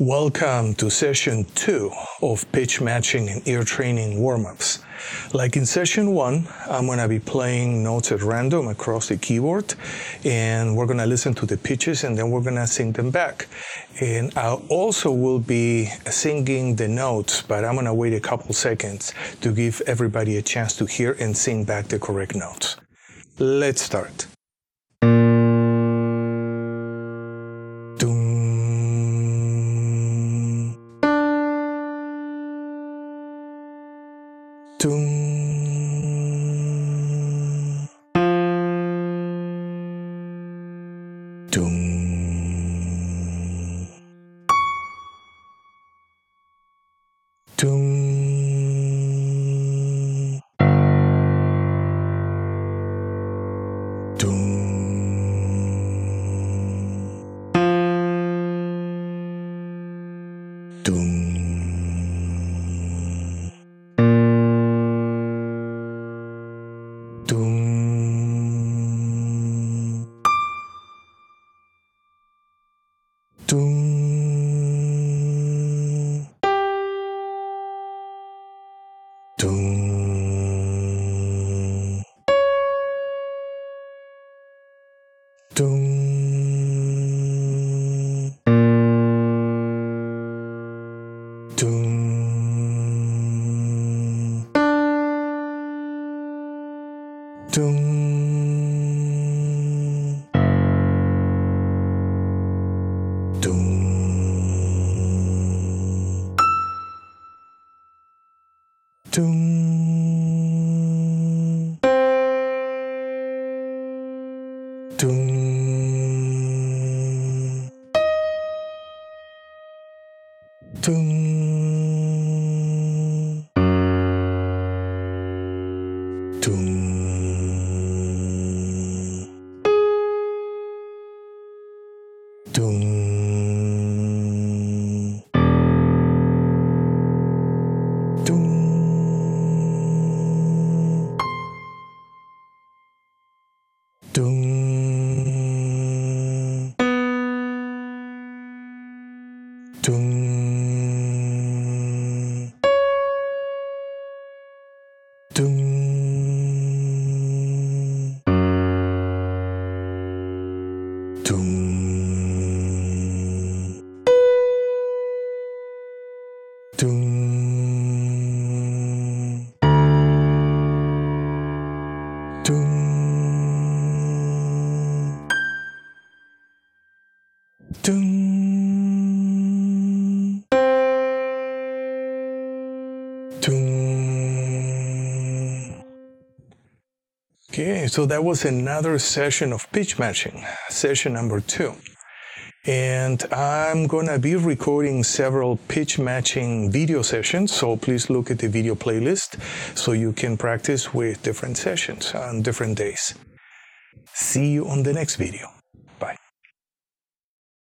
Welcome to session two of pitch matching and ear training warm-ups. Like in session one, I'm going to be playing notes at random across the keyboard and we're going to listen to the pitches and then we're going to sing them back. And I also will be singing the notes, but I'm going to wait a couple seconds to give everybody a chance to hear and sing back the correct notes. Let's start. Tung. Tung. Tung. Tung. Doom. Doom. tung tung tung tung tung tung Doom. Doom. Okay, so that was another session of pitch matching, session number two. And I'm gonna be recording several pitch matching video sessions, so please look at the video playlist so you can practice with different sessions on different days. See you on the next video.